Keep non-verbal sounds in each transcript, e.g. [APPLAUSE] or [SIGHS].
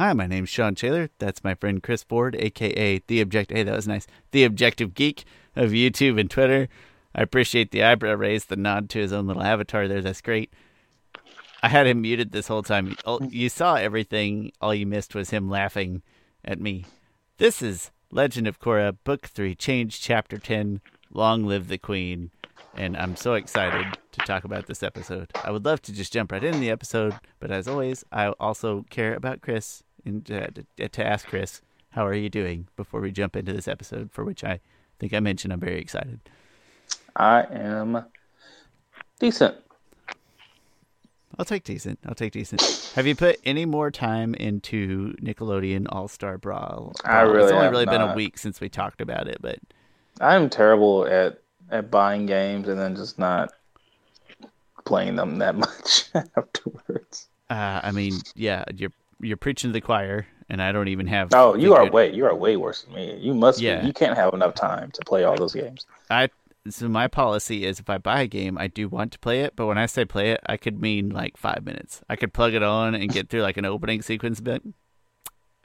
Hi, my name's Sean Taylor. That's my friend Chris Ford, aka the Object. Hey, that was nice. The Objective Geek of YouTube and Twitter. I appreciate the eyebrow raise, the nod to his own little avatar there. That's great. I had him muted this whole time. Oh, You saw everything. All you missed was him laughing at me. This is Legend of Korra, Book 3, Change Chapter 10, Long Live the Queen. And I'm so excited to talk about this episode. I would love to just jump right into the episode, but as always, I also care about Chris and uh, to, to ask Chris, how are you doing before we jump into this episode, for which I think I mentioned I'm very excited. I am decent. I'll take decent. I'll take decent. Have you put any more time into Nickelodeon All Star Brawl? I really It's only really been a week since we talked about it, but I'm terrible at at buying games and then just not playing them that [LAUGHS] much afterwards. uh, I mean, yeah, you're you're preaching to the choir, and I don't even have. Oh, you are good- way you are way worse than me. You must Yeah. be. You can't have enough time to play all those games. I so my policy is if I buy a game, I do want to play it, but when I say play it, I could mean like five minutes. I could plug it on and get through like an opening sequence bit.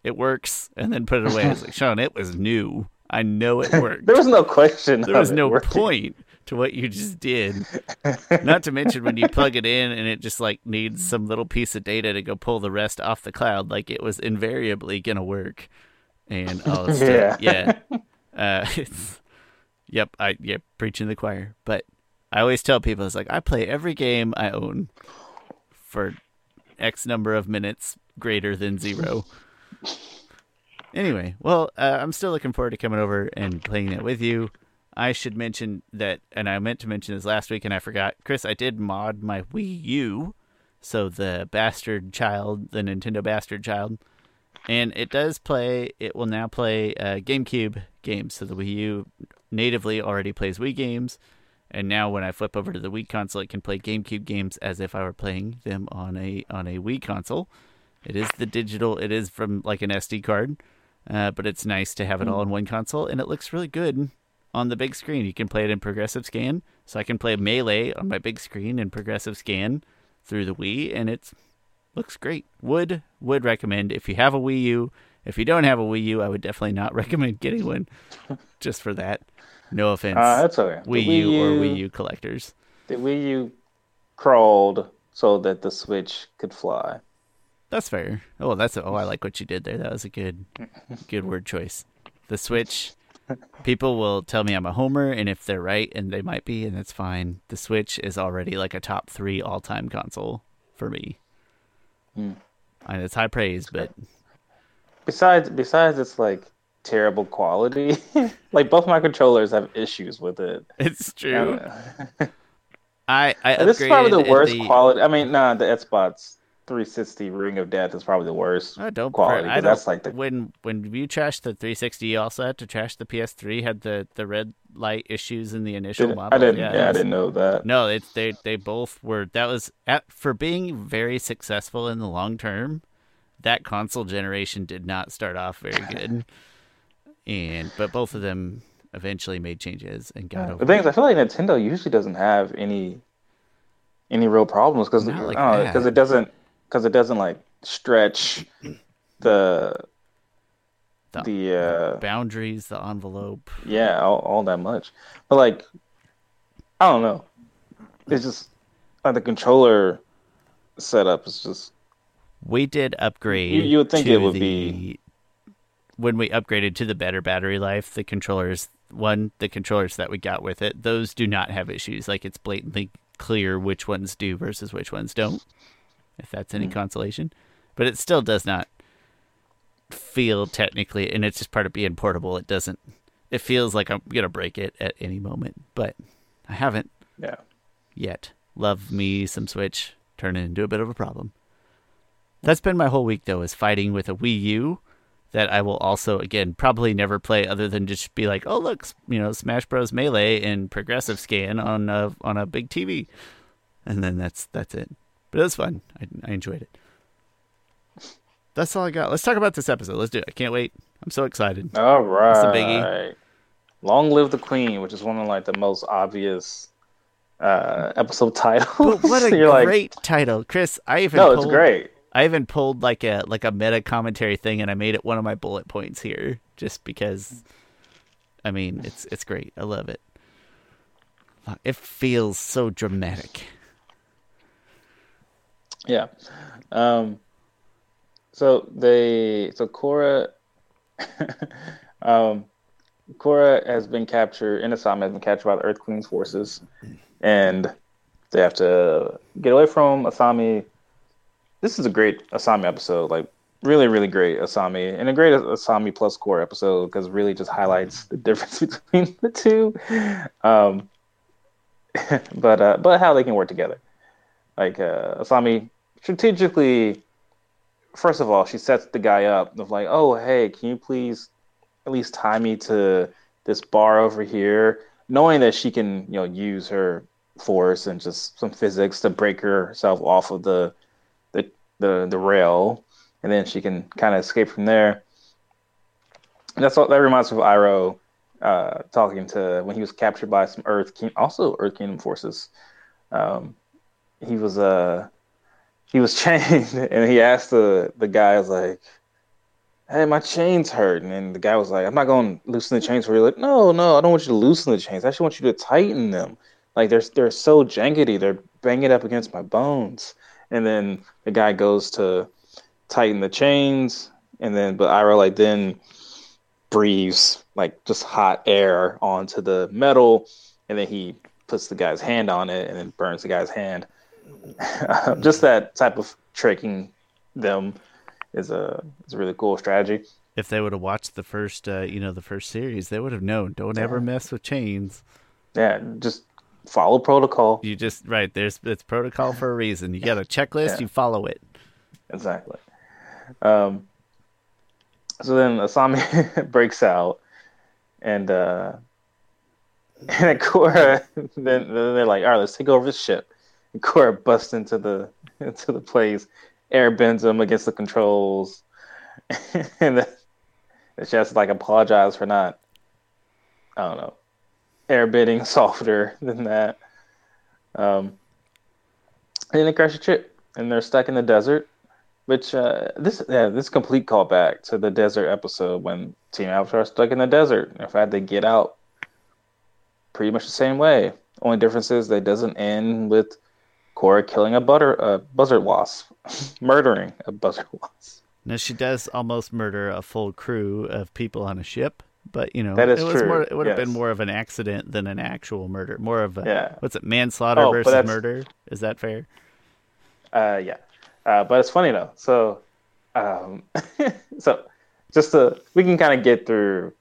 It works, and then put it away. It's like Sean, it was new. I know it [LAUGHS] worked. There was no question. there was no working. point to what you just did. Not to mention when you plug it in and it just like needs some little piece of data to go pull the rest off the cloud, like it was invariably gonna work. And oh, still- yeah, uh, [LAUGHS] it's yep, I yep, preaching the choir. But I always tell people it's like I play every game I own for X number of minutes greater than zero. Anyway, well, uh, I'm still looking forward to coming over and playing it with you. I should mention that, and I meant to mention this last week and I forgot. Chris, I did mod my Wii U, so the bastard child, the Nintendo bastard child, and it does play. It will now play uh, GameCube games. So the Wii U natively already plays Wii games, and now when I flip over to the Wii console, it can play GameCube games as if I were playing them on a on a Wii console. It is the digital. It is from like an SD card, uh, but it's nice to have it all in one console, and it looks really good on the big screen. You can play it in progressive scan, so I can play Melee on my big screen in progressive scan through the Wii, and it's looks great. Would would recommend if you have a Wii U. If you don't have a Wii U, I would definitely not [LAUGHS] recommend getting one, just for that. No offense, Uh, that's okay. The Wii U or Wii U collectors. The Wii U crawled so that the Switch could fly. That's fair. Oh, that's oh, I like what you did there. That was a good, good word choice. The Switch. People will tell me I'm a homer, and if they're right, and they might be, and that's fine. The Switch is already like a top three all-time console for me. Hmm. And it's high praise, but Besides, besides, it's like terrible quality. [LAUGHS] like both my controllers have issues with it. it's true. [LAUGHS] I I this is probably the worst the- quality. I mean, nah, the Xbox 360 Ring of Death is probably the worst Oh, don't quality. I don't, that's like the when when you trashed the 360, you also had to trash the PS3. Had the the red light issues in the initial Did- model. I didn't. Yeah, it I didn't know that. No, it's they they both were. That was at, for being very successful in the long term. That console generation did not start off very good, [LAUGHS] and but both of them eventually made changes and got over. The thing is, I feel like Nintendo usually doesn't have any any real problems because Not like because it doesn't because it doesn't like stretch the The- the uh boundaries, the envelope. yeah all, all that much. But like I don't know, it's just like the controller setup is just We did upgrade. You- you would think it would the- be- when we upgraded to the better battery life. The controllers, one, the controllers that we got with it, those do not have issues. Like it's blatantly clear which ones do versus which ones don't. If that's any hmm. consolation, but it still does not feel technically, and it's just part of being portable. It doesn't. It feels like I'm gonna break it at any moment, but I haven't yeah. yet. Love me some Switch. Turn it into a bit of a problem. That's been my whole week though, is fighting with a Wii U that I will also again probably never play other than just be like, oh look, you know, Smash Bros. Melee in progressive scan on a on a big TV, and then that's that's it. But it was fun. I, I enjoyed it. That's all I got. Let's talk about this episode. Let's do it. I can't wait. I'm so excited. All right. Long live the queen, which is one of like the most obvious uh episode [LAUGHS] titles. But what a [LAUGHS] You're like, great title, Chris! I even no, it's great. I even pulled like a like a meta commentary thing, and I made it one of my bullet points here, just because. I mean, it's it's great. I love it. It feels so dramatic. Yeah. Um, so they so Korra [LAUGHS] um, Korra has been captured in Asami has been captured by the Earth Queen's forces, and they have to get away from Asami. This is a great Asami episode, like really, really great Asami, and a great Asami plus Korra episode because really just highlights the difference [LAUGHS] between the two. Um, [LAUGHS] but uh, but how they can work together. Like uh, Asami strategically, first of all, she sets the guy up of like, oh hey, can you please at least tie me to this bar over here, knowing that she can you know use her force and just some physics to break herself off of the the the, the rail, and then she can kind of escape from there. And that's all that reminds me of Iroh uh, talking to when he was captured by some Earth King, also Earth Kingdom forces. Um, he was uh he was [LAUGHS] chained, and he asked the the guy, was like, "Hey, my chain's hurt," and the guy was like, "I'm not going to loosen the chains for you." Like, no, no, I don't want you to loosen the chains. I just want you to tighten them. Like they're they're so jankety, they're banging up against my bones. And then the guy goes to tighten the chains, and then but Iroh like then breathes like just hot air onto the metal, and then he puts the guy's hand on it and then burns the guy's hand. [LAUGHS] just that type of tricking them is a is a really cool strategy. If they would have watched the first, uh, you know, the first series, they would have known. Don't ever mess with chains. Yeah, just follow protocol. You just right there's it's protocol for a reason. You got a checklist, yeah. you follow it. Exactly. Um, so then Asami [LAUGHS] breaks out, and uh, [LAUGHS] and Korra then, then they're like, all right, let's take over the ship. Korra busts into the into the place, air bends him against the controls, [LAUGHS] and then she to like apologize for not, I don't know, air bending [LAUGHS] softer than that. Um, and then they crash the ship, and they're stuck in the desert. Which uh, this yeah this complete callback to the desert episode when Team Avatar stuck in the desert. In fact, they get out pretty much the same way. Only difference is they doesn't end with Korra killing a butter a buzzard wasp, [LAUGHS] murdering a buzzard wasp. Now she does almost murder a full crew of people on a ship, but you know that is it was true. more. It would have been more of an accident than an actual murder. More of a yeah. what's it manslaughter oh, versus murder? Is that fair? Uh, yeah. Uh, but it's funny though. So, um, [LAUGHS] so just to we can kind of get through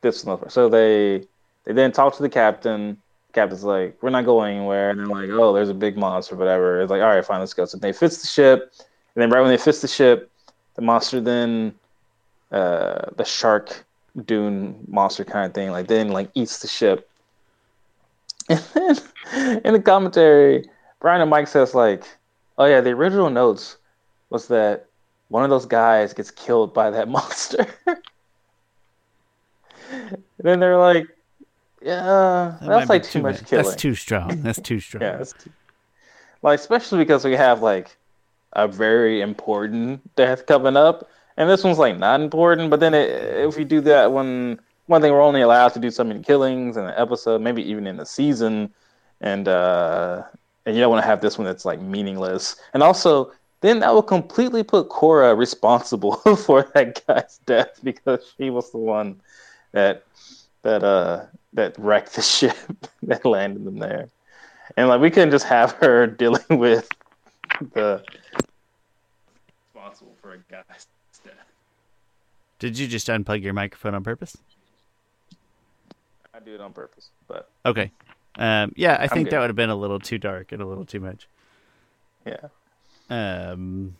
this. So they they then talk to the captain. Captain's like, "We're not going anywhere," and they're like, "Oh, there's a big monster, whatever." It's like, "All right, fine, let's go." So they fix the ship, and then right when they fix the ship, the monster then uh, the shark dune monster kind of thing, like then like eats the ship. [LAUGHS] And then in the commentary, Brian and Mike says like Oh yeah, the original notes was that one of those guys gets killed by that [LAUGHS] monster. [LAUGHS] then they're like, "Yeah, that that's like too, much killing. That's too strong. That's too [LAUGHS] strong." yeah, too... like especially because we have like a very important death coming up, and this one's like not important. But then it, if we do that one, one thing we're only allowed to do so many killings in an episode, maybe even in a season, and uh, and you don't want to have this one that's like meaningless. And also, then that will completely put Korra responsible [LAUGHS] for that guy's death because she was the one that that uh that wrecked the [LAUGHS] ship that landed them there. And like we couldn't just have her [LAUGHS] dealing with the responsible for a guy's death. Did you just unplug your microphone on purpose? I do it on purpose, but okay. Um, yeah, I think that would have been a little too dark and a little too much. Yeah. Um.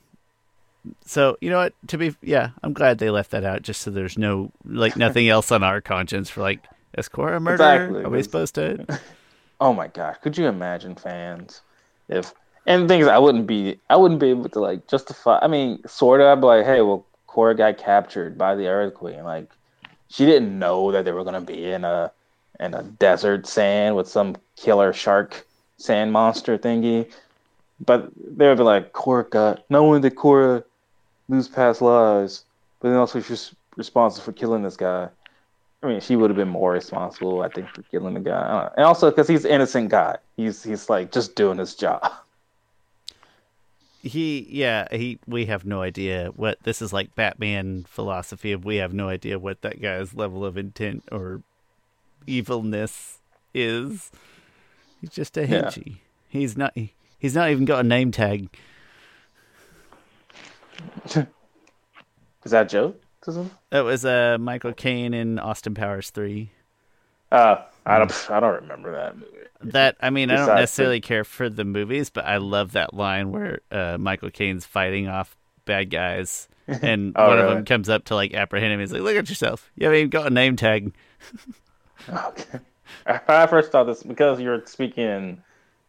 So you know what? To be yeah, I'm glad they left that out just so there's no like nothing [LAUGHS] else on our conscience for like is Korra murder? Exactly. Are we supposed to? [LAUGHS] Oh my gosh! Could you imagine fans if and the thing is, I wouldn't be I wouldn't be able to like justify. I mean, sort of. I'd be like, hey, well, Korra got captured by the Earth Queen. Like, she didn't know that they were gonna be in a in a desert sand with some killer shark sand monster thingy. but they would be like, Korra got not only did Korra lose past lives, but then also she's responsible for killing this guy. I mean, she would have been more responsible, I think, for killing the guy, and also because he's an innocent guy. He's he's like just doing his job. [LAUGHS] He, yeah, he. We have no idea what this is like. Batman philosophy of we have no idea what that guy's level of intent or evilness is. He's just a henchy. Yeah. He's not. He's not even got a name tag. [LAUGHS] is that Joe? That was uh, Michael Caine in Austin Powers three. Uh, I don't. I don't remember that movie. That I mean, Besides I don't necessarily the... care for the movies, but I love that line where uh, Michael Caine's fighting off bad guys, [LAUGHS] and oh, one really? of them comes up to like apprehend him. He's like, "Look at yourself. You haven't even got a name tag." [LAUGHS] okay. I first thought this because you're speaking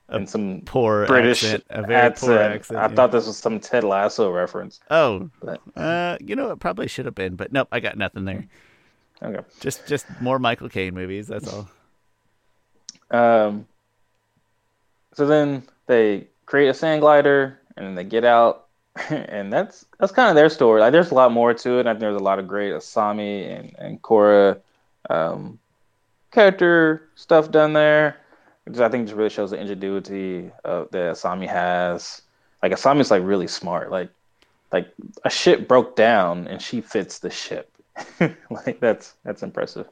in some poor British accent, a very accent. poor accent. I yeah. thought this was some Ted Lasso reference. Oh, but. uh, you know, it probably should have been, but nope, I got nothing there. Okay, just just more Michael Caine movies. That's all. Um. So then they create a sand glider, and then they get out, [LAUGHS] and that's that's kind of their story. Like, there's a lot more to it. I think there's a lot of great Asami and and Korra, um, character stuff done there. I think just really shows the ingenuity of, that Asami has. Like Asami's like really smart. Like like a ship broke down and she fits the ship. [LAUGHS] like that's that's impressive.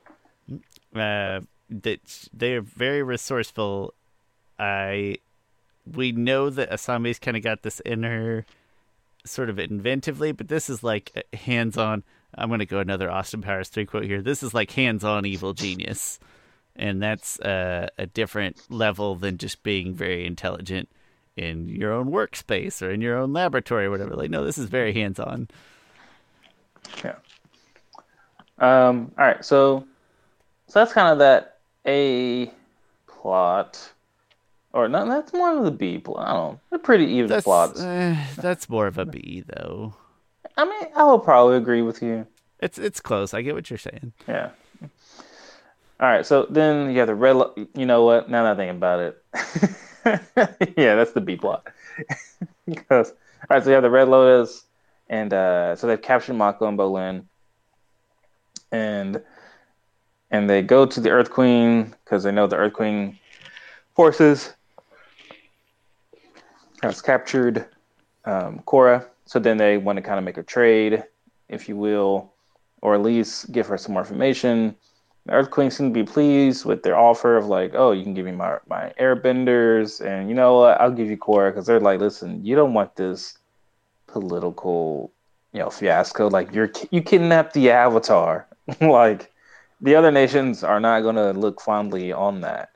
Uh, that they are very resourceful. I we know that Asami's kind of got this in her sort of inventively, but this is like hands on. I'm going to go another Austin Powers 3 quote here. This is like hands on evil genius and that's uh, a different level than just being very intelligent in your own workspace or in your own laboratory or whatever. Like, no, this is very hands on. Yeah. Um, all right, so so that's kind of that A plot, or no, that's more of the B plot. I don't know. They're pretty even that's, plots. Uh, that's more of a B though. I mean, I will probably agree with you. It's it's close. I get what you're saying. Yeah. All right, so then you have the red. Lo- you know what? Now that I think about it, [LAUGHS] yeah, that's the B plot. [LAUGHS] because all right, so you have the Red Lotus, and uh, so they've captured Mako and Bolin, and and they go to the Earth Queen because they know the Earth Queen forces has captured um, Korra. So then they want to kind of make a trade, if you will, or at least give her some more information the Earth Queen seemed to be pleased with their offer of like, oh, you can give me my my airbenders, and you know what, I'll give you Korra because they're like, listen, you don't want this political, you know, fiasco. Like you're you kidnapped the Avatar. [LAUGHS] like the other nations are not going to look fondly on that,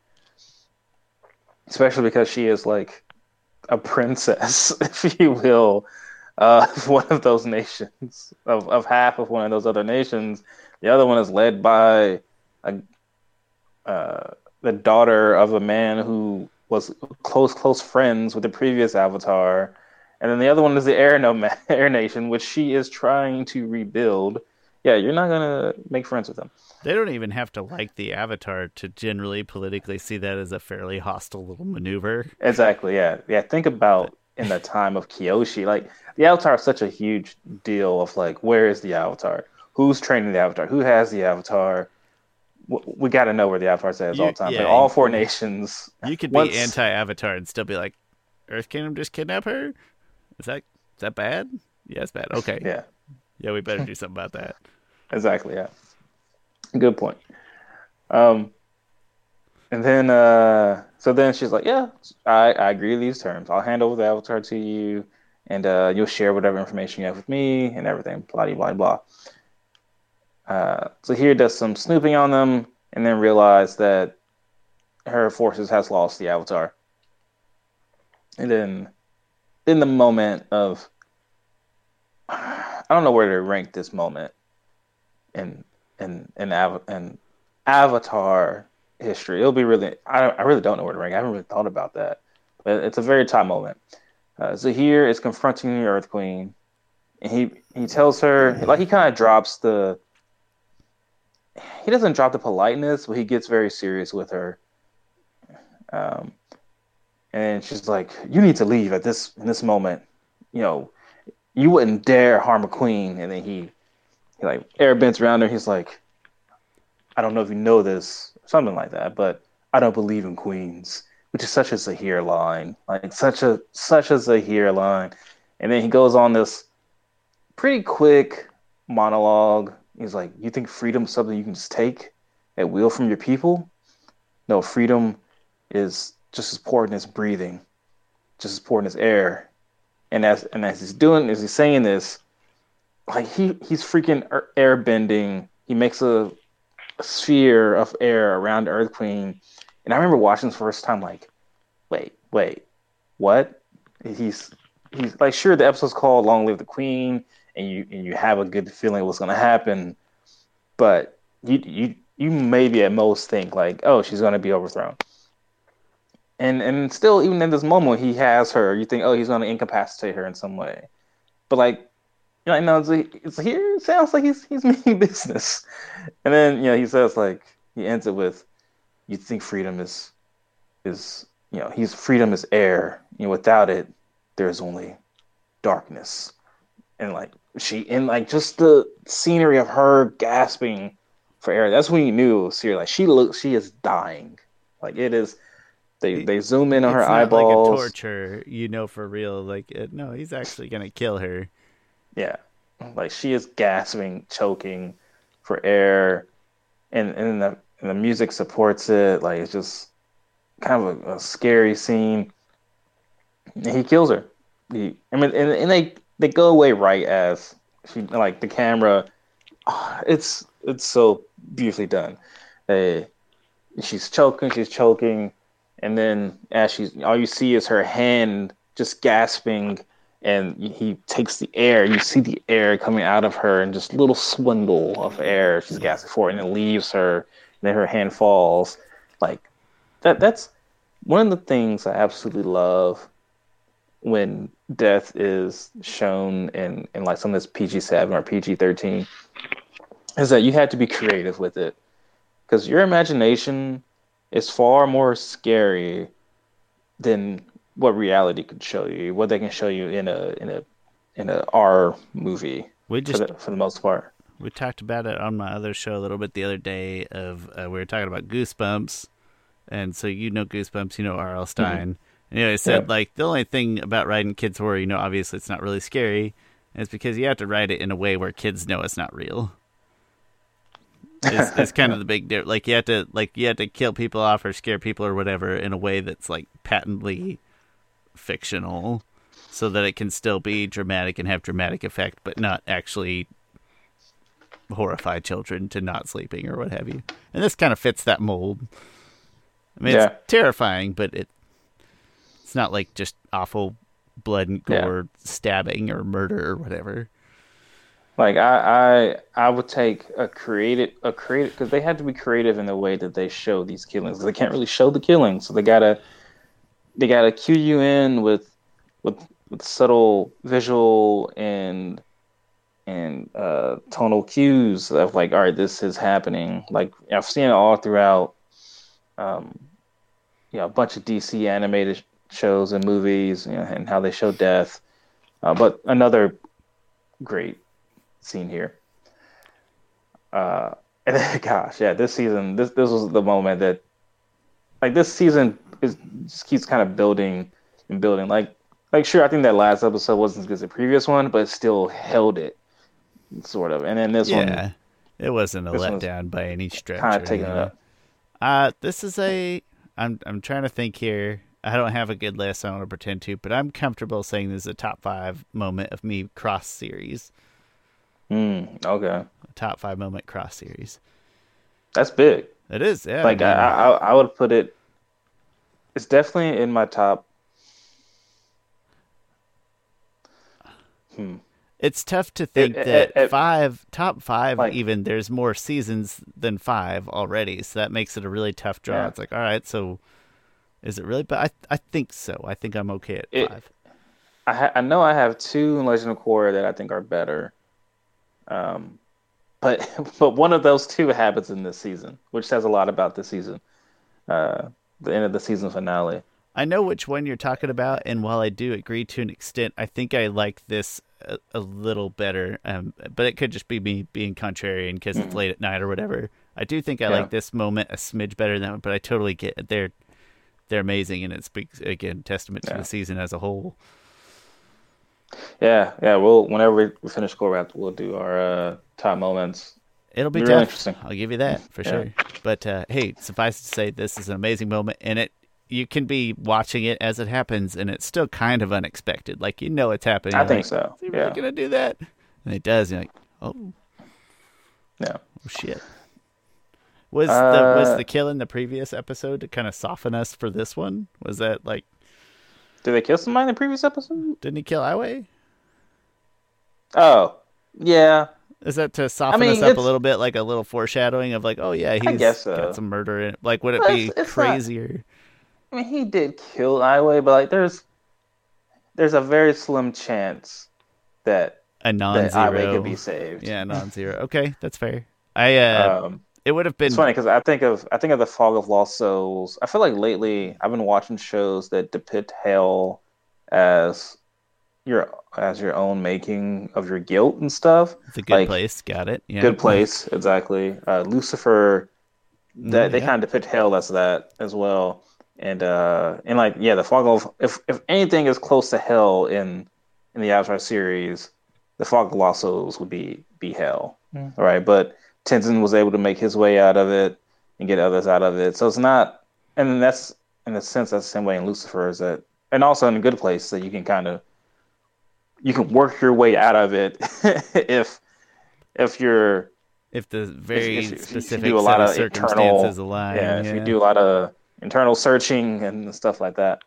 especially because she is like a princess, [LAUGHS] if you will, uh, of [LAUGHS] one of those nations, of of half of one of those other nations. The other one is led by a, uh, the daughter of a man who was close close friends with the previous Avatar, and then the other one is the Air, no- [LAUGHS] Air Nation, which she is trying to rebuild. Yeah, you're not gonna make friends with them. They don't even have to like the Avatar to generally politically see that as a fairly hostile little maneuver. Exactly. Yeah. Yeah. Think about in the time of Kyoshi, like the Avatar is such a huge deal. Of like, where is the Avatar? Who's training the Avatar? Who has the Avatar? We got to know where the Avatar says all the time. Yeah, like all four nations. You could once... be anti-Avatar and still be like, Earth Kingdom just kidnap her. Is that is that bad? Yeah, it's bad. Okay. Yeah. Yeah, we better do [LAUGHS] something about that. Exactly. Yeah. Good point. Um, and then uh, so then she's like, yeah, I, I agree to these terms. I'll hand over the Avatar to you, and uh, you'll share whatever information you have with me and everything. Blah blah blah. Uh, Zahir does some snooping on them and then realize that her forces has lost the Avatar. And then, in the moment of, I don't know where to rank this moment in in in, Av- in Avatar history. It'll be really, I, I really don't know where to rank. I haven't really thought about that, but it's a very top moment. Uh, Zahir is confronting the Earth Queen, and he he tells her like he kind of drops the he doesn't drop the politeness, but he gets very serious with her. Um, and she's like, "You need to leave at this in this moment. You know, you wouldn't dare harm a queen." And then he, he like air bends around her. He's like, "I don't know if you know this, something like that, but I don't believe in queens." Which is such a Zahir line, like such a such a Zahir line. And then he goes on this pretty quick monologue. He's like, "You think freedom is something you can just take at will from your people? No, freedom is just as important as breathing, just as important as air." And as and as he's doing, as he's saying this, like he he's freaking air bending. He makes a, a sphere of air around Earth Queen, and I remember watching this first time, like, wait, wait, what? He's he's like, sure, the episode's called "Long Live the Queen," and you and you have a good feeling what's going to happen, but you you you maybe at most think like, oh, she's going to be overthrown. And and still, even in this moment, he has her. You think, oh, he's going to incapacitate her in some way, but like, you know, it's, it's here. It sounds like he's he's [LAUGHS] meaning business. And then you know, he says like he ends it with, "You think freedom is is you know, he's freedom is air. You know, without it, there's only darkness." And like she and like just the scenery of her gasping for air. That's when you knew it was serious. Like she looks, she is dying. Like it is. They they zoom in on her eyeballs. Like a torture, you know, for real. Like it, no, he's actually gonna kill her. Yeah, like she is gasping, choking for air, and and the and the music supports it. Like it's just kind of a, a scary scene. And he kills her. He, I mean, and, and they they go away right as she like the camera. [SIGHS] It's it's so beautifully done. Uh, she's choking, she's choking, and then as she's all you see is her hand just gasping, and he takes the air. You see the air coming out of her, and just little swindle of air she's gasping for, and it leaves her. And then her hand falls. Like that. That's one of the things I absolutely love when death is shown in, in like some of this PG seven or PG thirteen is that you had to be creative with it because your imagination is far more scary than what reality could show you, what they can show you in a in a in a R movie. We just for the, for the most part. We talked about it on my other show a little bit the other day. Of uh, we were talking about Goosebumps, and so you know Goosebumps, you know R.L. Stine. You know, I said yeah. like the only thing about riding kids horror, you know, obviously it's not really scary, is because you have to ride it in a way where kids know it's not real. It's, it's [LAUGHS] kind of the big deal. Like you have to like you have to kill people off or scare people or whatever in a way that's like patently fictional, so that it can still be dramatic and have dramatic effect, but not actually horrify children to not sleeping or what have you. And this kind of fits that mold. I mean, yeah. it's terrifying, but it it's not like just awful blood and gore yeah. stabbing or murder or whatever. Like I, I, I would take a creative, a creative, because they had to be creative in the way that they show these killings. They can't really show the killings, so they gotta, they gotta cue you in with, with, with subtle visual and, and uh, tonal cues of like, all right, this is happening. Like I've seen it all throughout, um, you know, a bunch of DC animated shows and movies you know, and how they show death. Uh, but another great scene here. Uh, [LAUGHS] and then, gosh, yeah, this season, this this was the moment that, like, this season is just keeps kind of building and building. Like, like sure, I think that last episode wasn't as good as the previous one, but it still held it, sort of. And then this yeah, one, yeah, it wasn't a letdown by any stretch. Kind of taking it up. Uh, this is a. I'm I'm trying to think here. I don't have a good list. I don't want to pretend to, but I'm comfortable saying this is a top five moment of me cross series. Mm, okay. A top five moment cross series. That's big. It is. Yeah. Like I, I, I would put it. It's definitely in my top. Hmm. It's tough to think it, that it, it, five, top five, like, even there's more seasons than five already, so that makes it a really tough draw. Yeah. It's like, all right, so is it really? But I I think so. I think I'm okay at it, five. I ha- I know I have two in Legend of Korra that I think are better. Um, but [LAUGHS] but one of those two happens in this season, which says a lot about this season. Uh, the end of the season finale. I know which one you're talking about, and while I do agree to an extent, I think I like this a, a little better. Um, but it could just be me being contrarian because it's late at night or whatever. I do think I Mm-hmm. Yeah. like this moment a smidge better than that one, but I totally get it. They're they're amazing, and it speaks again testament to Yeah. the season as a whole. Yeah, yeah. We'll whenever we finish score wrap, we'll do our uh, top moments. It'll be Be really interesting. I'll give you that for Yeah. sure. But uh, hey, suffice to say, this is an amazing moment, and it you can be watching it as it happens, and it's still kind of unexpected. Like you know it's happening. I You're think like, so. Is he really Yeah, gonna do that? And it does. And you're like, oh, yeah. oh shit. Was the was Uh, the kill in the previous episode to kind of soften us for this one? Was that like Did they kill somebody in the previous episode? didn't he kill Aiwei? Oh, yeah. Is that to soften mean, us up a little bit, like a little foreshadowing of like, oh yeah, he's so. got some murder in it. Like, would it Well, be it's- it's not- crazier? I mean, he did kill Aiwei, but like, there's there's a very slim chance that A non-zero. Aiwei could be saved. Yeah, non-zero. Okay, that's fair. I uh, Um, it would have been it's funny because I think of I think of the Fog of Lost Souls. I feel like lately I've been watching shows that depict hell as your as your own making of your guilt and stuff. the good like, place. Got it. Yeah. Good place, exactly. Uh, Lucifer, that Mm, they yeah. kind of depict hell as that as well. And uh, and like yeah, the Fog of if if anything is close to hell in in the Avatar series, the Fog of Lost Souls would be be hell, Mm. right? But Tenzin was able to make his way out of it and get others out of it. So it's not, and that's in a sense that's the same way in Lucifer is that, and also in a good place that you can kind of you can work your way out of it [LAUGHS] if if you're If the very if you- if you specific do a lot of circumstances internal- align. yeah, if you do a lot of internal searching and stuff like that.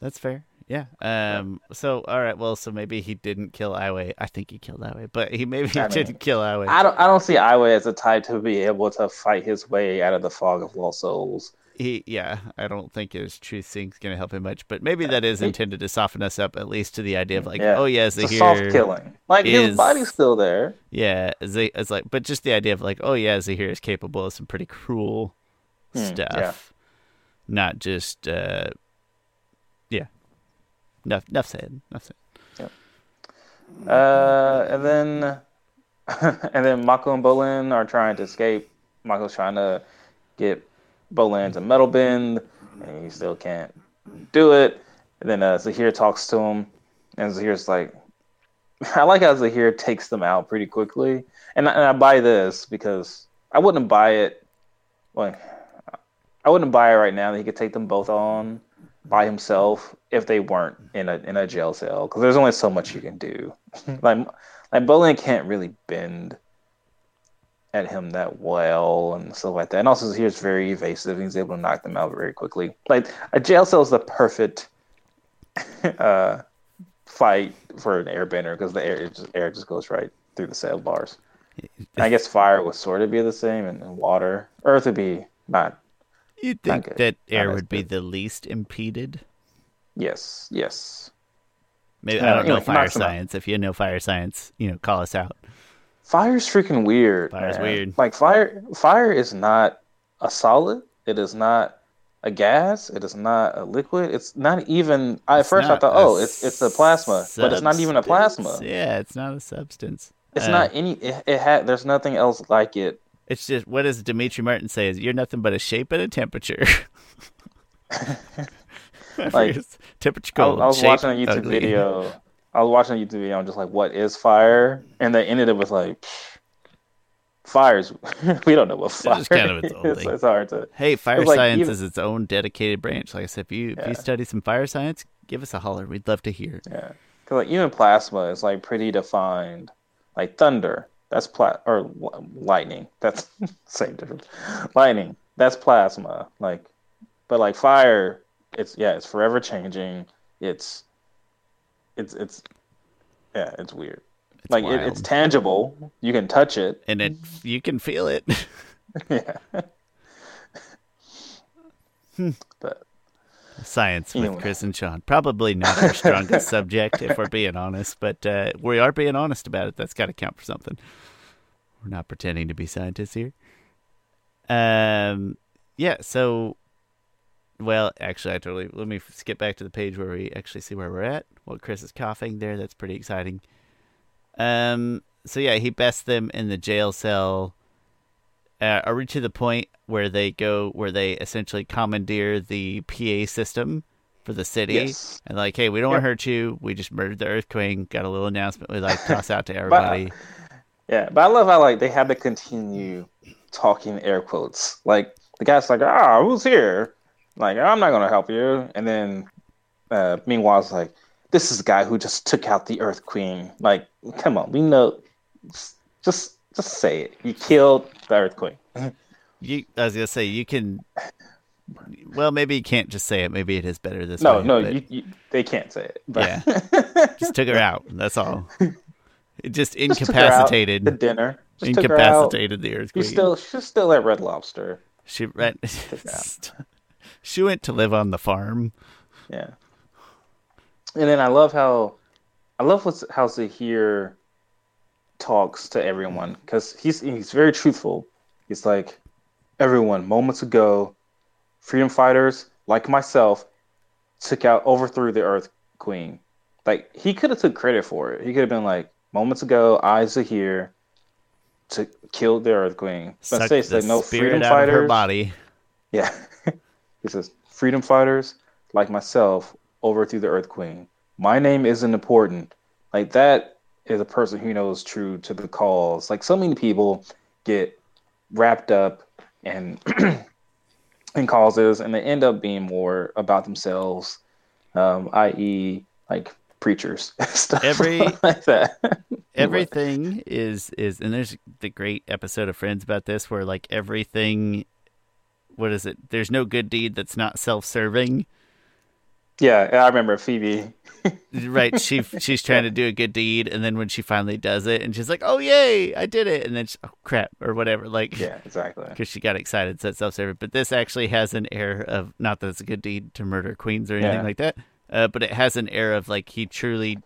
That's fair. Yeah. Um. So all right. Well, so maybe he didn't kill Aiwei. I think he killed Aiwei, but he maybe I mean, didn't kill Aiwei. I don't I don't see Aiwei as a type to be able to fight his way out of the fog of lost souls. He, yeah, I don't think his truth seeing's going to help him much, but maybe that is intended to soften us up at least to the idea of like, Yeah. oh yeah, It's a soft killing. Like is- his body's still there. yeah, Z- it's like, but just the idea of like, oh yeah, Zahir is capable of some pretty cruel Hmm, stuff, yeah. not just, uh, enough, enough said, enough said. Uh, and then [LAUGHS] and then Mako and Bolin are trying to escape. Mako's trying to get Bolin to metal bend, and he still can't do it. And then uh, Zahir talks to him, and Zahir's like, [LAUGHS] I like how Zahir takes them out pretty quickly. And, I- and I buy this because I wouldn't buy it. Like, I wouldn't buy it right now that he could take them both on by himself if they weren't in a in a jail cell because there's only so much you can do. like like Bolin can't really bend at him that well and stuff like that. And also he's very evasive. He's able to knock them out very quickly. Like a jail cell is the perfect [LAUGHS] uh, fight for an airbender because the air just, air just goes right through the cell bars. I guess fire would sort of be the same, and, and water. Earth would be not. You'd think good. that air would be the least impeded. Yes, yes. Maybe Yeah, I don't you know know, fire science. If you know fire science, you know, call us out. Fire's freaking weird. Fire's man. weird. Like fire, fire is not a solid. It is not a gas. It is not a liquid. It's not even. I, at It's first I thought, oh, it's it's a plasma, but it's not even a plasma. Yeah, it's not a substance. It's Uh, not any. It, it had. There's nothing else like it. It's just what does Demetri Martin say? Is you're nothing but a shape and a temperature. [LAUGHS] Like, temperature I, cold. I was shape watching a YouTube ugly. video. I was watching a YouTube video. I'm just like, what is fire? And they ended it with like, fires. [LAUGHS] we don't know what fire just kind of its own thing. It's hard to. Hey, fire It's like science even- is its own dedicated branch. Like I said, if you if you study some fire science, give us a holler. We'd love to hear. Yeah, because like even plasma is like pretty defined. Like thunder, that's pla or lightning. That's [LAUGHS] same difference. Lightning, that's plasma. Like, but like fire, it's yeah, it's forever changing. It's, it's it's, yeah, it's weird. It's like it, it's tangible. You can touch it. and it you can feel it. [LAUGHS] yeah. but Science with Anyway. Chris and Sean. Probably not our strongest [LAUGHS] subject, if we're being honest, but uh, we are being honest about it. That's got to count for something. We're not pretending to be scientists here. Um, yeah. So well, actually, I totally. Let me skip back to the page where we actually see where we're at. Well, Chris is coughing there. That's pretty exciting. Um. So yeah, he bests them in the jail cell. Uh, are we to the point where they go where they essentially commandeer the PA system for the city Yes. and like, hey, we don't want to hurt you. We just murdered the Earthquake. Got a little announcement we like [LAUGHS] toss out to everybody. Yeah, but I love how like they had to continue talking air quotes. Like the guy's like, "Ah, who's here?" Like, "I'm not gonna help you." And then, uh, meanwhile, it's like, "This is the guy who just took out the Earth Queen." Like, come on, we know. Just, just say it. You killed the Earth Queen. [LAUGHS] You, I was gonna say you can. Well, maybe you can't just say it. Maybe it is better this No, way. no, you, they can't say it. But just took her out. That's all. [LAUGHS] It just Just took her out incapacitated, The dinner. Just took her out. incapacitated the earthquake. She's still, she's still at Red Lobster. she ran, [LAUGHS] she went to live on the farm. Yeah. And then I love how I love what's how Zahir talks to everyone because he's he's very truthful. He's like, everyone, moments ago, freedom fighters like myself took out overthrew the Earth Queen. Like he could have took credit for it. He could have been like, moments ago, I Zahir to kill the Earth Queen. Instead, it's the like no freedom of her fighters. body. Yeah. [LAUGHS] he says, freedom fighters like myself overthrew the Earth Queen. My name isn't important. Like that is a person who knows true to the cause. Like so many people get wrapped up in [CLEARS THROAT] in causes and they end up being more about themselves, um, i.e. like preachers, [LAUGHS] stuff Every- [LAUGHS] like that. [LAUGHS] everything is is and there's the great episode of friends about this where like everything what is it there's no good deed that's not self-serving yeah, I remember Phoebe. right she she's trying to do a good deed and then when she finally does it and she's like oh yay i did it and then she, oh crap or whatever like Yeah, exactly. because she got excited so it's self-serving but this actually has an air of not that it's a good deed to murder queens or anything Yeah. like that uh, but it has an air of like he truly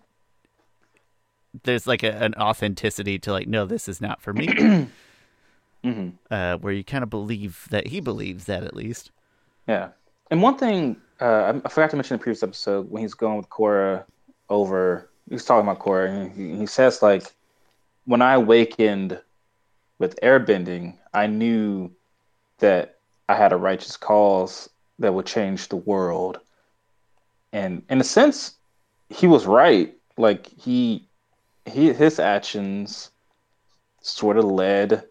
there's like a, an authenticity to like no this is not for me [CLEARS THROAT] hmm uh, where you kind of believe that he believes that at least Yeah. And one thing uh, I, I forgot to mention in the previous episode when he's going with Korra over, he's talking about Korra, and he, he says like, when I awakened with airbending, I knew that I had a righteous cause that would change the world. And in a sense, he was right. Like he, he his actions sort of led.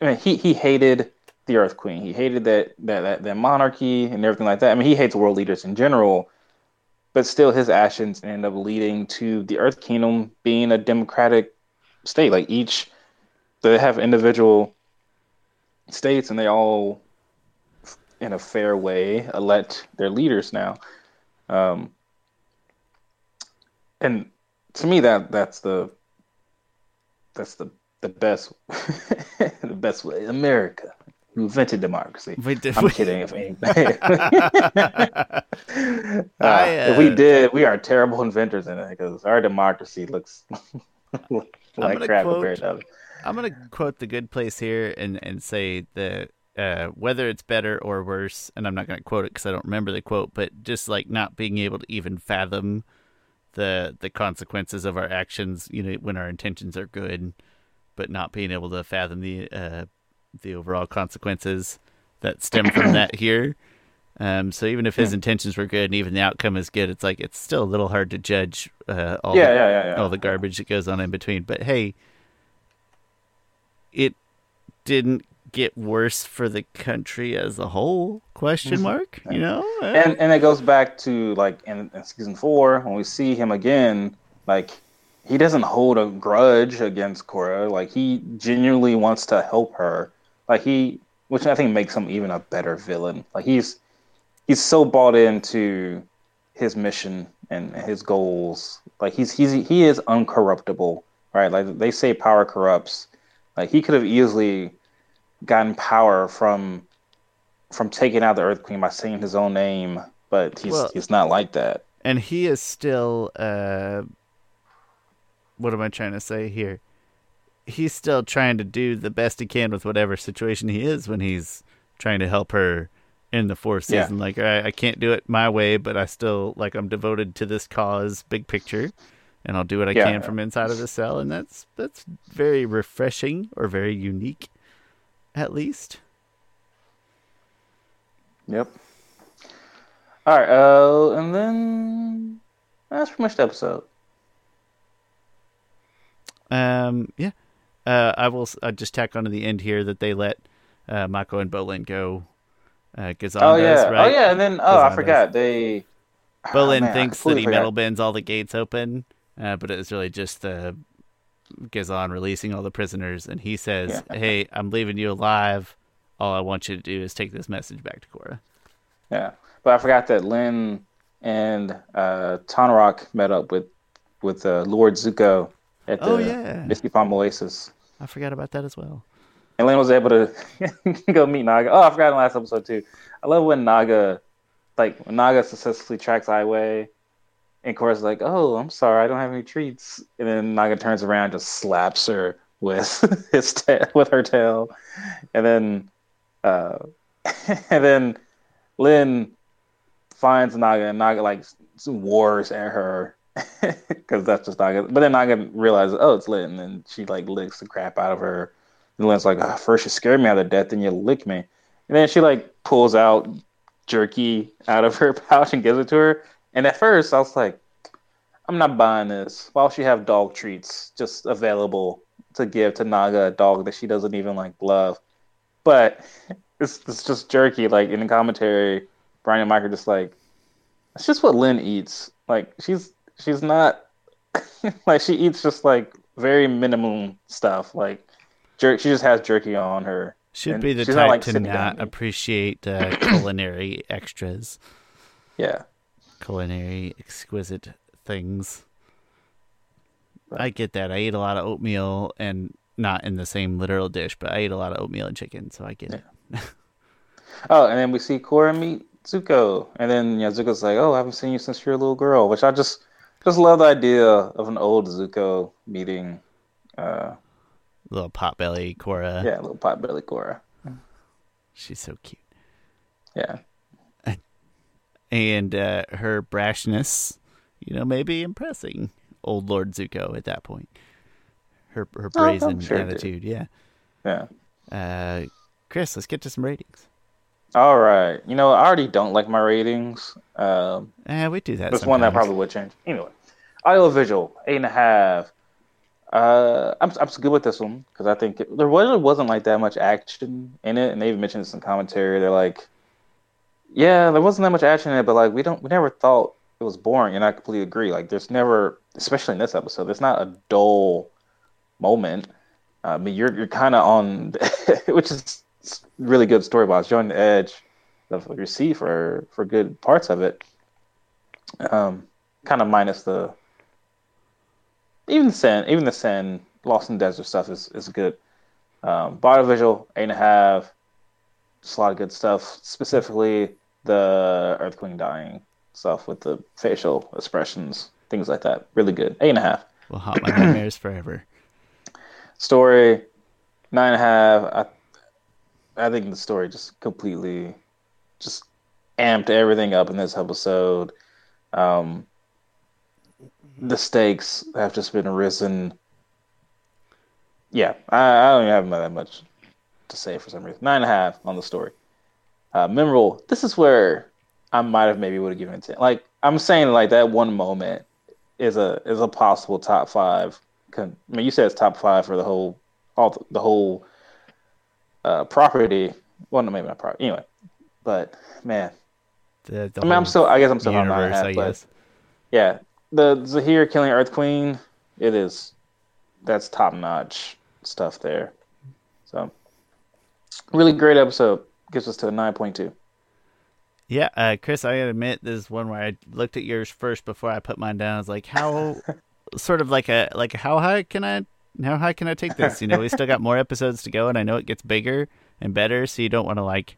I mean, he he hated the Earth Queen. He hated that, that that that monarchy and everything like that. I mean, he hates world leaders in general, but still, his actions end up leading to the Earth Kingdom being a democratic state. Like each, they have individual states, and they all, in a fair way, elect their leaders now. Um, and to me, that that's the that's the the best [LAUGHS] the best way. America who invented democracy. We did- I'm kidding. If [LAUGHS] anything, [LAUGHS] Uh, I, if we uh, did, we are terrible inventors in it because our democracy looks like crap quote- compared to others. i'm going to quote the good place here and, and say that uh, whether it's better or worse and i'm not going to quote it because i don't remember the quote but just like not being able to even fathom the the consequences of our actions you know when our intentions are good but not being able to fathom the uh, the overall consequences that stem from [CLEARS THROAT] that here um, so even if his intentions were good and even the outcome is good, it's like it's still a little hard to judge uh, all Yeah, the, yeah, yeah, yeah. all the garbage that goes on in between. But hey, it didn't get worse for the country as a whole? Question mark. You know, Uh, and and it goes back to like in, in season four when we see him again like he doesn't hold a grudge against Korra. Like he genuinely wants to help her. Like he which I think makes him even a better villain. Like he's he's so bought into his mission and his goals. Like he's he's he is uncorruptible right? Like they say power corrupts. Like he could have easily gotten power from from taking out the Earth Queen by saying his own name, but he's Well- he's not like that. and he is still. Uh, what am I trying to say here? He's still trying to do the best he can with whatever situation he is when he's trying to help her in the fourth Yeah. season. Like I, I can't do it my way, but I still like I'm devoted to this cause, big picture, and I'll do what I Yeah. can from inside of the cell, and that's that's very refreshing or very unique, at least. Yep. All right. Uh, and then that's pretty much the episode. Um, yeah. Uh, I will. I just tack onto the end here that they let uh, Mako and Bolin go. Uh, Ghazan Oh yeah. right? Oh yeah. And then oh, I forgot they. Oh, Bolin man, thinks that he metal bends all the gates open, uh, but it's really just uh, Ghazan releasing all the prisoners, and he says, "Hey, I'm leaving you alive. All I want you to do is take this message back to Korra." Yeah, but I forgot that Lin and uh, Tonraq met up with with uh, Lord Zuko at the Oh, yeah. Misty Palm Oasis, I forgot about that as well. and Lin was able to [LAUGHS] go meet Naga. Oh, I forgot in the last episode too. I love when Naga, like when Naga successfully tracks Aiwei, and Korra's like, "Oh, I'm sorry, I don't have any treats," and then Naga turns around, just slaps her with [LAUGHS] his tail, with her tail, and then, uh, [LAUGHS] and then Lin finds Naga, and Naga like wars at her [LAUGHS] because that's just Naga. But then Naga realizes, oh, it's Lin, and she like licks the crap out of her. And Lin's like, "Ah, first you scared me out of death, then you lick me, and then she like pulls out jerky out of her pouch and gives it to her. And at first, I was like, I'm not buying this. Why would she have dog treats just available to give to Naga, a dog that she doesn't even like love? But it's, it's just jerky. Like in the commentary, Brian and Mike are just like, it's just what Lin eats. Like she's she's not [LAUGHS] like she eats just like very minimum stuff. Like jerk, she just has jerky on her. Should And be the she's not, type like, to down not appreciate uh, [CLEARS THROAT] culinary extras, Yeah, culinary exquisite things. I get that. I eat a lot of oatmeal and not in the same literal dish, but I eat a lot of oatmeal and chicken, so I get it. [LAUGHS] Oh, and then we see Korra meet Zuko, and then you know, Zuko's like, "Oh, I haven't seen you since you're a little girl," which I just just love the idea of an old Zuko meeting, uh, Little potbelly Korra. yeah, little potbelly Korra. She's so cute. Yeah, And uh, her brashness, you know, may be impressing old Lord Zuko at that point. Her her Oh, brazen sure attitude, yeah. yeah. Uh, Chris, let's get to some ratings. All right, you know, I already don't like my ratings. Um, Eh, we do that. This one that probably would change. Anyway, audio visual eight and a half. Uh, I'm I'm good with this one because I think it, there really wasn't like that much action in it, and they even mentioned this in commentary. They're like, yeah, there wasn't that much action in it, but like we don't we never thought it was boring, and I completely agree. Like there's never, especially in this episode, there's not a dull moment. I mean, you're you're kind of on, [LAUGHS] which is really good story wise. You're on the edge of your seat for for good parts of it. Um, kind of minus the even the Sen, even the Sen Lost in Desert stuff is is good. Um, body visual eight and a half. Just a lot of good stuff. Specifically, the Earth Queen dying stuff with the facial expressions, things like that. Really good. Eight and a half. will haunt my nightmares forever. [CLEARS THROAT] Story nine and a half. I I think the story just completely just amped everything up in this episode. Um, the stakes have just been risen. Yeah, I, I don't even have that much to say for some reason. Nine and a half on the story. Uh, memorable. This is where I might have maybe would have given it ten. Like I'm saying, like that one moment is a is a possible top five. Con- I mean, you said it's top five for the whole all the, the whole uh, property. Well, no, maybe not property. Anyway, but man, The, the I mean, I'm still. I guess I'm still on universe, a half, I but guess. yeah, the Zahir killing Earth Queen, it is that's top notch stuff there. So really great episode. Gives us to a nine point two. Yeah, uh, Chris, I gotta admit, this is one where I looked at yours first before I put mine down. I was like, how, [LAUGHS] sort of like a like how high can I, how high can I take this? You know, we still got more [LAUGHS] episodes to go, and I know it gets bigger and better, so you don't want to like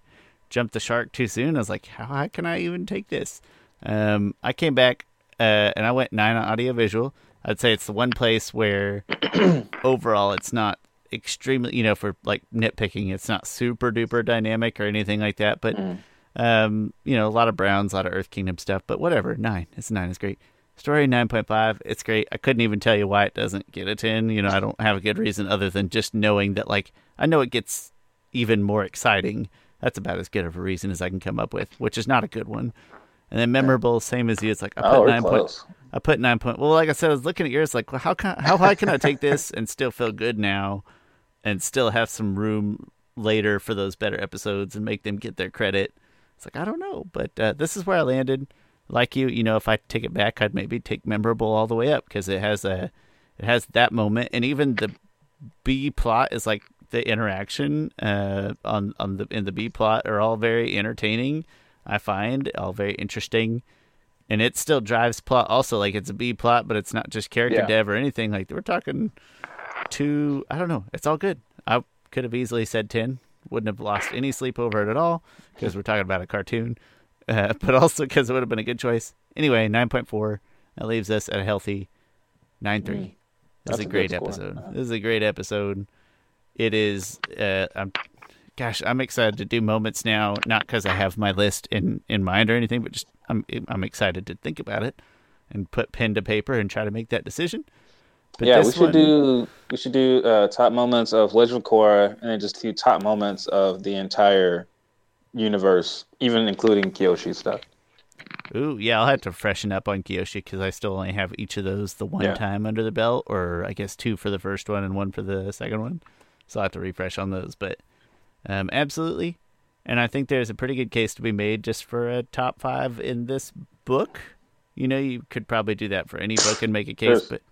jump the shark too soon. I was like, how high can I even take this? Um, I came back uh, and I went nine on audio visual. I'd say it's the one place where [CLEARS THROAT] overall it's not extremely, you know, for like nitpicking, it's not super duper dynamic or anything like that, but. Um, you know, a lot of Browns, a lot of Earth Kingdom stuff, but whatever. Nine. It's nine. It's great. Story nine point five. It's great. I couldn't even tell you why it doesn't get a ten. You know, I don't have a good reason other than just knowing that like I know it gets even more exciting. That's about as good of a reason as I can come up with, which is not a good one. And then memorable, same as you. It's like I put Oh, we're nine point. close. I put nine point. Well, like I said, I was looking at yours. Like, well, how can how high can I take this and still feel good now, and still have some room later for those better episodes and make them get their credit? It's like I don't know, but uh, this is where I landed. Like you, you know, if I take it back, I'd maybe take memorable all the way up because it has a, it has that moment, and even the B plot is like the interaction uh, on on the in the B plot are all very entertaining. I find all very interesting, and it still drives plot. Also, like it's a B plot, but it's not just character Yeah. dev or anything. Like we're talking two. I don't know. It's all good. I could have easily said ten. Wouldn't have lost any sleep over it at all because we're talking about a cartoon, uh, [LAUGHS] but also because it would have been a good choice. Anyway, nine point four. That leaves us at a healthy nine three. Mm. This That's is a a great good score. episode. This is a great episode. It is. Uh, I'm, gosh, I'm excited to do moments now. Not because I have my list in in mind or anything, but just I'm I'm excited to think about it and put pen to paper and try to make that decision. But yeah, we should one- do we should do uh, top moments of Legend of Korra, and then just do top moments of the entire universe, even including Kyoshi stuff. Ooh, yeah, I'll have to freshen up on Kyoshi because I still only have each of those the one Yeah. time under the belt, or I guess two for the first one and one for the second one. So I'll have to refresh on those. But um, absolutely. And I think there's a pretty good case to be made just for a top five in this book. You know, you could probably do that for any book and make a case, There's- but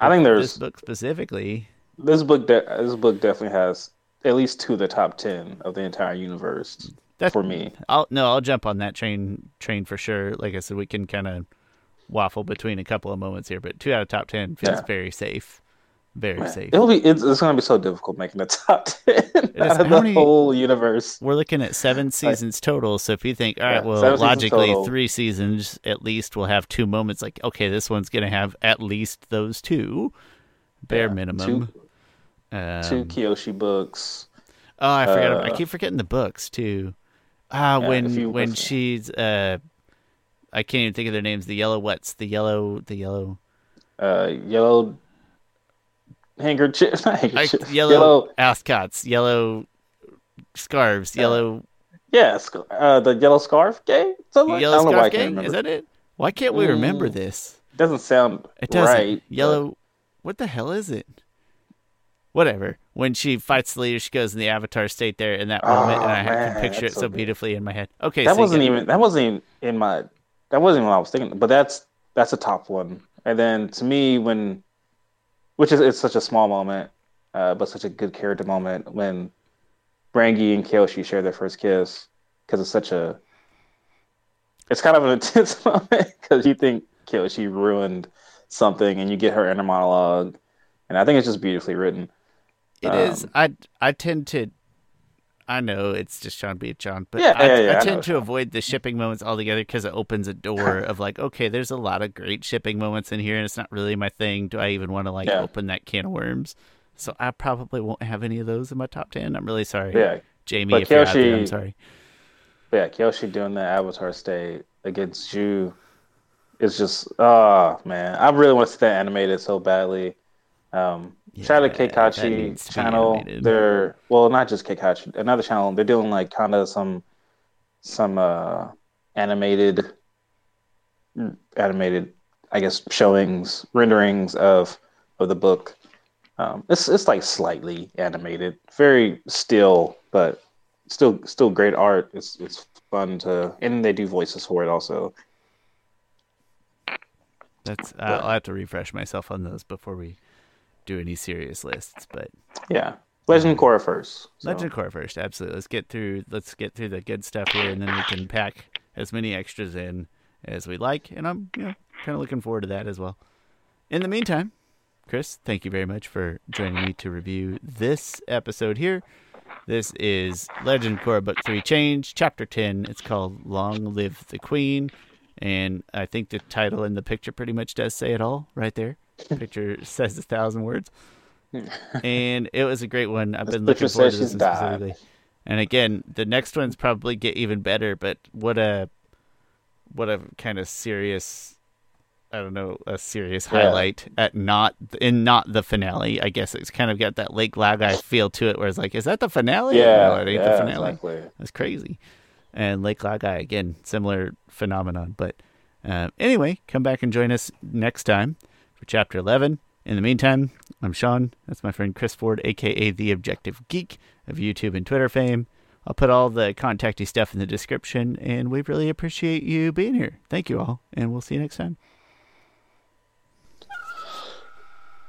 I think this there's book specifically, this book. De- this book definitely has at least two of the top ten of the entire universe for me. I'll no, I'll jump on that train train for sure. Like I said, we can kind of waffle between a couple of moments here, but two out of top ten feels Yeah. very safe, very safe. It'll be it's, it's going to be so difficult making the [LAUGHS] top ten out of the many- whole universe. We're looking at seven seasons total. So if you think, all right, Yeah, well, seven seasons logically, three seasons at least will have two moments. Like, okay, this one's going to have at least those two, bare Yeah, minimum. Two, Um, two Kyoshi books. oh, I forgot. I uh, keep forgetting the books too. Ah, Yeah, when when she's uh, I can't even think of their names. The yellow what's the yellow the yellow Uh, yellow handkerchief, [LAUGHS] handkerchief. yellow, yellow ascots, yellow scarves, Uh, yellow Yeah, uh, the yellow scarf gang. Something like- yellow don't know why I scarf can't gang. Is that it? Why can't we remember Mm, this? It doesn't sound It doesn't. right. but- Yellow. What the hell is it? Whatever. When she fights the leader, she goes in the Avatar state there in that Oh, moment, and I man, can picture it so good. beautifully in my head. Okay, that so wasn't even that wasn't even in my that wasn't even what I was thinking. But that's that's a top one. And then to me, when which is it's such a small moment, uh, but such a good character moment when Rangi and Kyoshi share their first kiss because it's such a it's kind of an [LAUGHS] intense moment because you think Kyoshi ruined something and you get her inner monologue, and I think it's just beautifully written. It is. Um, I I tend to. I know it's just Sean beat John, but Yeah, I, yeah, yeah, I tend to avoid the shipping moments altogether because it opens a door [LAUGHS] of like, okay, there's a lot of great shipping moments in here, and it's not really my thing. Do I even want to like open that can of worms? So I probably won't have any of those in my top ten. I'm really sorry, Yeah, Jamie. But if you're out there, I'm sorry. But yeah, Kyoshi doing the Avatar state against you is just oh man, I really want to see that animated so badly. Um, shout out to Yeah, Keikachi needs to be channel. They're well, not just Keikachi, another channel. They're doing like kind of some some uh animated animated, I guess, showings renderings of of the book. Um, it's it's like slightly animated, very still, but still still great art. It's it's fun to, and they do voices for it also. That's I'll have to refresh myself on those before we do any serious lists. But Yeah, Legend Korra first. so. Legend Korra first, absolutely. Let's get through. Let's get through the good stuff here, and then we can pack as many extras in as we like. And I'm, you know, kind of looking forward to that as well. In the meantime, Chris, thank you very much for joining me to review this episode here. This is Legend Korra Book Three Change, Chapter Ten. It's called "Long Live the Queen," and I think the title and the picture pretty much does say it all right there. Picture says a thousand words and it was a great one. I've [LAUGHS] This been looking forward to this she's one died. specifically. And again, the next ones probably get even better, but what a what a kind of serious I don't know, a serious Yeah. highlight at not in not the finale. I guess it's kind of got that Lake Laogai feel to it where it's like, is that the finale? Yeah, no, it ain't yeah, the finale. exactly. That's crazy. And Lake Laogai again, similar phenomenon. But uh, anyway, come back and join us next time for chapter eleven. In the meantime, I'm Sean. That's my friend Chris Ford, aka the Objective Geek of YouTube and Twitter fame. I'll put all the contacty stuff in the description, and we really appreciate you being here. Thank you all, and we'll see you next time. [COUGHS]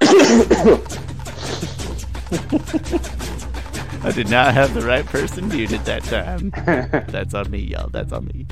I did not have the right person muted that time. [LAUGHS] That's on me, y'all. That's on me.